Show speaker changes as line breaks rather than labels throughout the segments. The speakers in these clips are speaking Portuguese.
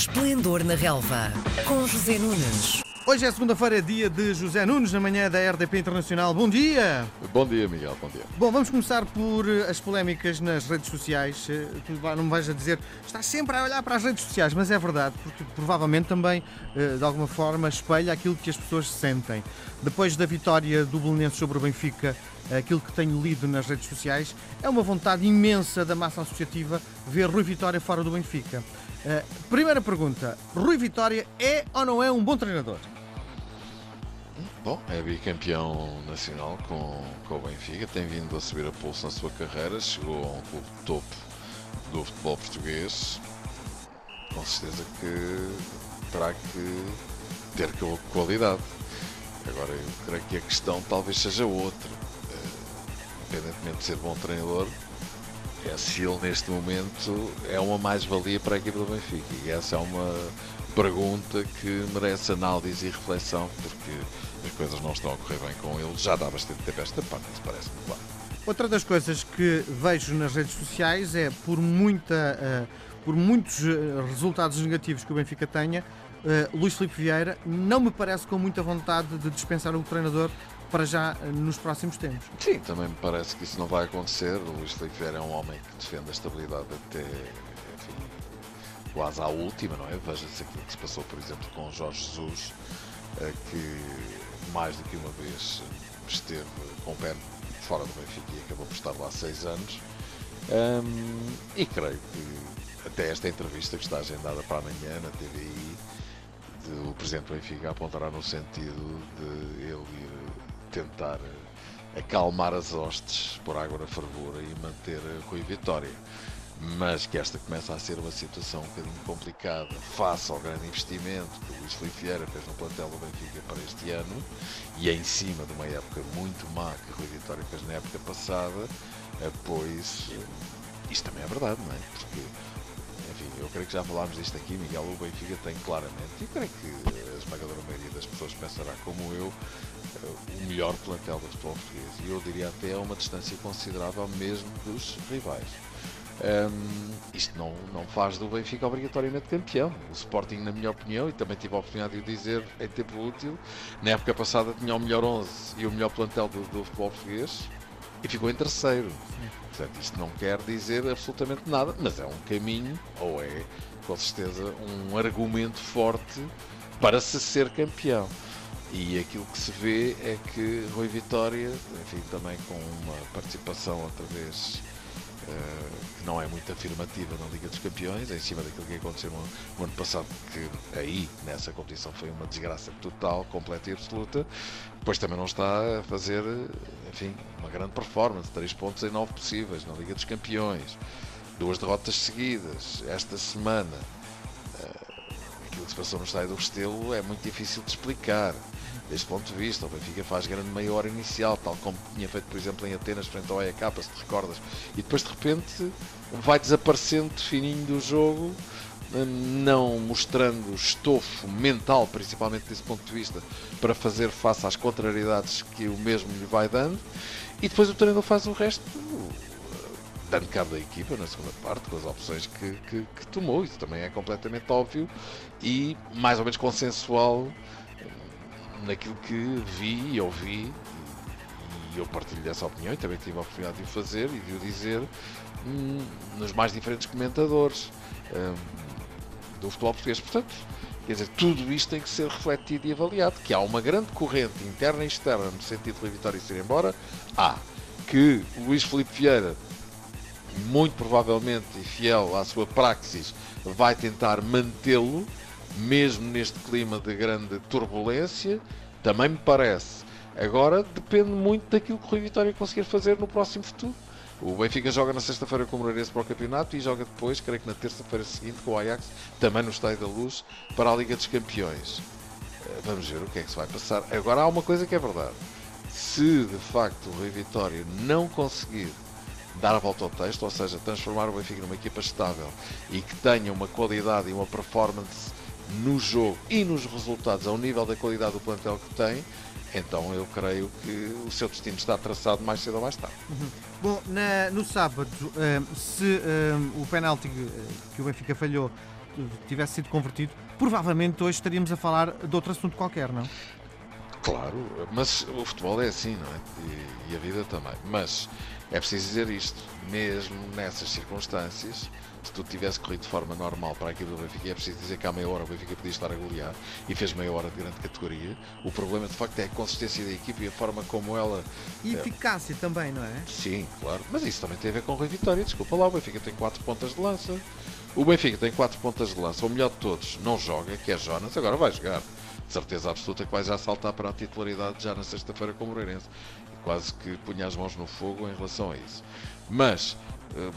Esplendor na Relva, com José Nunes.
Hoje é segunda-feira, dia de José Nunes, na manhã da RDP Internacional. Bom dia!
Bom dia, Miguel, bom dia.
Bom, vamos começar por eh, as polémicas nas redes sociais. Eh, Tu não me vais a dizer, está sempre a olhar para as redes sociais, mas é verdade, porque provavelmente também, eh, de alguma forma, espelha aquilo que as pessoas sentem. Depois da vitória do Belenenses sobre o Benfica, aquilo que tenho lido nas redes sociais, é uma vontade imensa da massa associativa ver Rui Vitória fora do Benfica. Eh, Primeira pergunta, Rui Vitória é ou não é um bom treinador?
Bom, é bicampeão nacional com, com o Benfica, tem vindo a subir a pulso na sua carreira, chegou a um clube topo do futebol português. Com certeza que terá que ter qualidade. Agora, eu creio que a questão talvez seja outra. Independentemente de ser bom treinador, é se ele neste momento é uma mais-valia para a equipa do Benfica. E essa é uma pergunta que merece análise e reflexão, porque as coisas não estão a correr bem com ele. Já dá bastante tempo esta parte, parece-me claro.
Outra das coisas que vejo nas redes sociais é por muita, eh, por muitos eh, resultados negativos que o Benfica tenha, eh, Luís Filipe Vieira não me parece com muita vontade de dispensar o treinador para já eh, nos próximos tempos.
Sim, também me parece que isso não vai acontecer. O Luís Filipe Vieira é um homem que defende a estabilidade até, enfim, quase à última, não é? Veja-se aquilo que se passou, por exemplo, com o Jorge Jesus, eh, que mais do que uma vez esteve com o pé fora do Benfica e acabou por estar lá seis anos. Hum, e creio que até esta entrevista que está agendada para amanhã na TVI, de- o Presidente do Benfica apontará no sentido de ele ir tentar eh, acalmar as hostes, pôr água na fervura e manter eh, Rui Vitória. Mas que esta começa a ser uma situação um bocadinho complicada face ao grande investimento que o Luís Filipe fez no plantel do Benfica para este ano e em cima de uma época muito má que Rui Vitória fez na época passada, eh, pois isto também é verdade, não é? Porque eu creio que já falámos disto aqui, Miguel. O Benfica tem claramente, e creio que a esmagadora maioria das pessoas pensará como eu, eh, o melhor plantel do futebol português. E eu diria até a uma distância considerável mesmo dos rivais. Hum, isto não, não faz do Benfica obrigatoriamente campeão. O Sporting, na minha opinião, e também tive a oportunidade de o dizer em tempo útil, na época passada tinha o melhor 11 e o melhor plantel do, do futebol português e ficou em terceiro. Portanto, isto não quer dizer absolutamente nada, mas é um caminho, ou é, com certeza, um argumento forte para se ser campeão. E aquilo que se vê é que Rui Vitória, enfim, também com uma participação outra vez eh, que não é muito afirmativa na Liga dos Campeões, em cima daquilo que aconteceu no, no ano passado, que aí, nessa competição, foi uma desgraça total, completa e absoluta. Depois também não está a fazer, enfim, uma grande performance, 3 pontos em 9 possíveis na Liga dos Campeões, duas derrotas seguidas esta semana. Eh, aquilo que se passou no estádio do Restelo é muito difícil de explicar. Deste ponto de vista, o Benfica faz grande meia hora inicial, tal como tinha feito, por exemplo, em Atenas, frente ao EK, se te recordas, e depois de repente vai desaparecendo fininho do jogo, não mostrando estofo mental, principalmente desse ponto de vista, para fazer face às contrariedades que o mesmo lhe vai dando, e depois o treinador faz o resto, dando cabo da equipa na segunda parte, com as opções que, que, que tomou, isso também é completamente óbvio e mais ou menos consensual hum, naquilo que vi e ouvi, e eu partilho dessa opinião e também tive a oportunidade de o fazer e de o dizer hum, nos mais diferentes comentadores. Hum, do futebol português. Portanto, quer dizer, tudo isto tem que ser refletido e avaliado, que há uma grande corrente interna e externa no sentido de Rui Vitória se ir embora. Há que Luís Filipe Vieira muito provavelmente e fiel à sua praxis, vai tentar mantê-lo, mesmo neste clima de grande turbulência, também me parece. Agora depende muito daquilo que o Rui Vitória conseguir fazer no próximo futuro. O Benfica joga na sexta-feira com o Moreirense para o campeonato e joga depois, creio que na terça-feira seguinte, com o Ajax, também no Estádio da Luz, para a Liga dos Campeões. Eh, Vamos ver o que é que se vai passar. Agora há uma coisa que é verdade. Se de facto o Rui Vitória não conseguir dar a volta ao texto, ou seja, transformar o Benfica numa equipa estável e que tenha uma qualidade e uma performance no jogo e nos resultados ao nível da qualidade do plantel que tem, então eu creio que o seu destino está traçado mais cedo ou mais tarde.
Bom, na- no sábado, eh, se eh, o penalti eh, que o Benfica falhou tivesse sido convertido, provavelmente hoje estaríamos a falar de outro assunto qualquer, não?
Claro, mas o futebol é assim, não é? E, e a vida também. Mas é preciso dizer isto, mesmo nessas circunstâncias, se tu tivesse corrido de forma normal para aquilo do Benfica, é preciso dizer que há meia hora o Benfica podia estar a golear e fez meia hora de grande categoria. O problema de facto é a consistência da equipe e a forma como ela.
E eficácia é... também, não é?
Sim, claro. Mas isso também tem a ver com o Rui Vitória. Desculpa lá, o Benfica tem quatro pontas de lança. O Benfica tem quatro pontas de lança. O melhor de todos não joga, que é Jonas, agora vai jogar. De certeza absoluta que vai já saltar para a titularidade já na sexta-feira com o Moreirense. E quase que punha as mãos no fogo em relação a isso. Mas. Uh,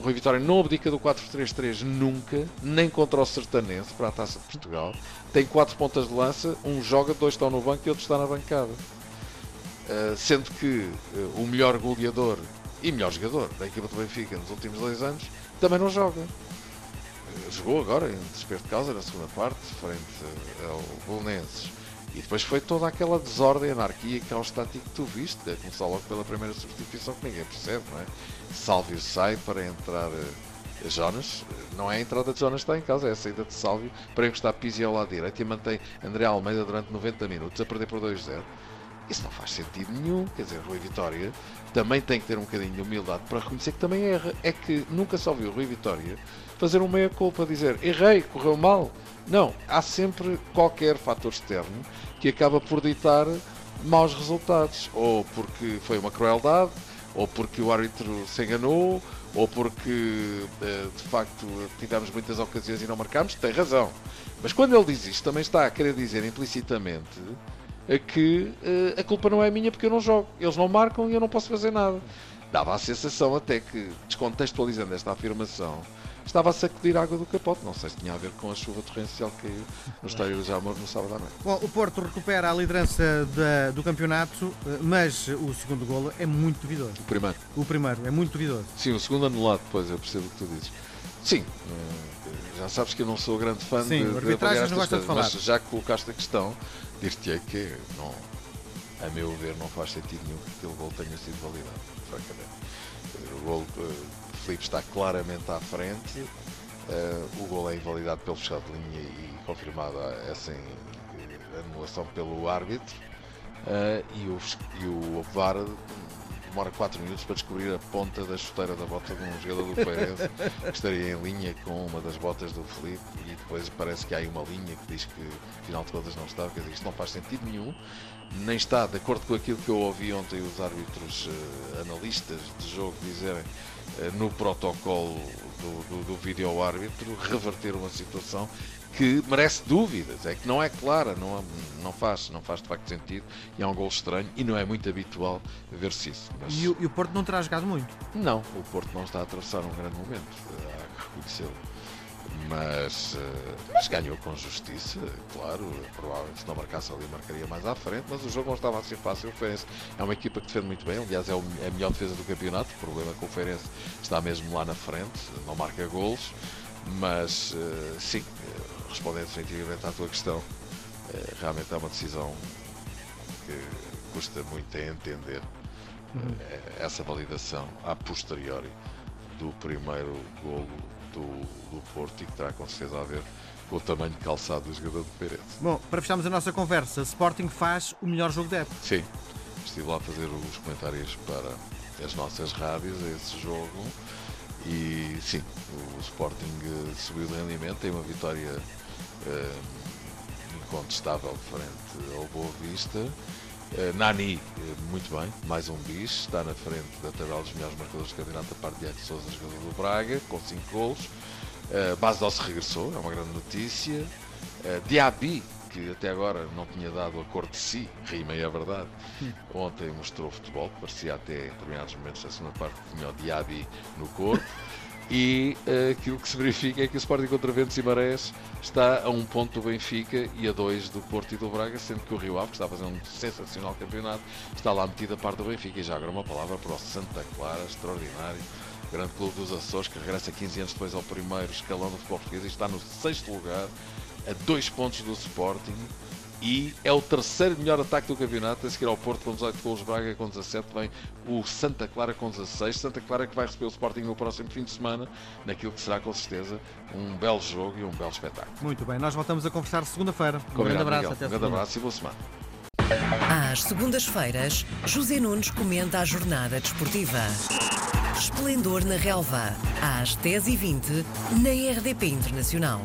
Rui Vitória não abdica do 4-3-3 nunca, nem contra o Sertanense para a Taça de Portugal. Tem quatro pontas de lança, um joga, dois estão no banco e outro está na bancada. Uh, sendo que uh, o melhor goleador e melhor jogador da equipa do Benfica nos últimos dois anos também não joga. Uh, jogou agora em desespero de causa na segunda parte, frente ao Bolonenses. E depois foi toda aquela desordem, anarquia, estático que tu viste, a começar logo pela primeira substituição que ninguém percebe, não é? Sálvio sai para entrar uh, Jonas. Não é a entrada de Jonas que está em casa, é a saída de Sálvio para encostar Pizzi ao lado direito e mantém André Almeida durante 90 minutos a perder por 2-0. Isso não faz sentido nenhum. Quer dizer, Rui Vitória também tem que ter um bocadinho de humildade para reconhecer que também erra. É que nunca só viu Rui Vitória fazer uma meia-culpa, dizer errei, correu mal. Não, há sempre qualquer fator externo que acaba por ditar maus resultados. Ou porque foi uma crueldade, ou porque o árbitro se enganou, ou porque eh, de facto tivemos muitas ocasiões e não marcámos, tem razão. Mas quando ele diz isto, também está a querer dizer implicitamente que eh, a culpa não é minha porque eu não jogo. Eles não marcam e eu não posso fazer nada. Dava a sensação até que, descontextualizando esta afirmação, estava a sacudir água do capote. Não sei se tinha a ver com a chuva torrencial que caiu no estádio do Jamor no sábado à noite.
Bom, o Porto recupera a liderança da, do campeonato, mas o segundo golo é muito duvidoso.
O primeiro.
O primeiro é muito duvidoso.
Sim, o segundo anulado, depois eu percebo o que tu dizes. Sim, eh, já sabes que eu não sou grande fã
Sim,
de,
arbitragens de falar.
Mas já que colocaste a questão, dir-te-ei que não, a meu ver não faz sentido nenhum que aquele gol tenha sido validado, francamente. O gol uh, Felipe está claramente à frente, uh, o gol é invalidado pelo fechado de linha e confirmada essa anulação pelo árbitro uh, e, o, e o VAR demora 4 minutos para descobrir a ponta da chuteira da bota de um jogador do Feirense que estaria em linha com uma das botas do Felipe e depois parece que há aí uma linha que diz que afinal de contas não está, quer dizer, isto não faz sentido nenhum, nem está de acordo com aquilo que eu ouvi ontem os árbitros uh, analistas de jogo dizerem uh, no protocolo do, do, do vídeo árbitro, reverter uma situação que merece dúvidas, é que não é clara, não, não, faz, não faz de facto sentido e é um gol estranho e não é muito habitual ver-se isso.
Mas... E, o, e, o, Porto não terá jogado muito?
Não, o Porto não está a atravessar um grande momento, há que reconhecê-lo. Mas, eh, mas ganhou com justiça, claro. Provavelmente se não marcasse ali, marcaria mais à frente. Mas o jogo não estava a ser fácil. O Feirense é uma equipa que defende muito bem. Aliás, é a melhor defesa do campeonato. O problema é que o Feirense está mesmo lá na frente, não marca golos. Mas, eh, sim, respondendo definitivamente à tua questão, eh, realmente é uma decisão que custa muito a entender uhum. essa validação a posteriori do primeiro golo do, do Porto e que terá com certeza a ver com o tamanho de calçado do jogador do Pérez.
Bom, para fecharmos a nossa conversa, Sporting faz o melhor jogo da época.
Sim, estive lá a fazer os comentários para as nossas rádios a esse jogo e sim, o Sporting eh, subiu de rendimento, tem uma vitória uh, incontestável frente ao Boa Vista. Uh, Nani, uh, muito bem, mais um bis, está na frente da tabela dos melhores marcadores do campeonato, a parte de Ed Souza, jogador do Braga, com 5 golos. Uh, Base regressou, é uma grande notícia. Diaby, que até agora não tinha dado a cor de si, rima é a verdade. Hum. Ontem mostrou futebol, parecia até em determinados momentos da segunda parte que tinha o Diaby no corpo. E uh, aquilo que se verifica é que o Sporting contra Ventos e Marés está a um ponto do Benfica e a dois do Porto e do Braga, sendo que o Rio Ave, que está a fazer um sensacional campeonato, está lá metido a parte do Benfica. E já agora uma palavra para o Santa Clara, extraordinário, grande clube dos Açores, que regressa 15 anos depois ao primeiro escalão do futebol português e está no sexto lugar, a dois pontos do Sporting. e é o terceiro melhor ataque do campeonato, a seguir ao Porto com 18 gols, Braga com 17, vem o Santa Clara com 16, Santa Clara que vai receber o Sporting no próximo fim de semana, naquilo que será com certeza um belo jogo e um belo espetáculo.
Muito bem, nós voltamos a conversar segunda-feira. Um
Combinado,
grande abraço,
Miguel.
até
Um grande
segunda.
abraço e boa semana.
Às segundas-feiras, José Nunes comenta a jornada desportiva. Esplendor na Relva, às 10h20, na RDP Internacional.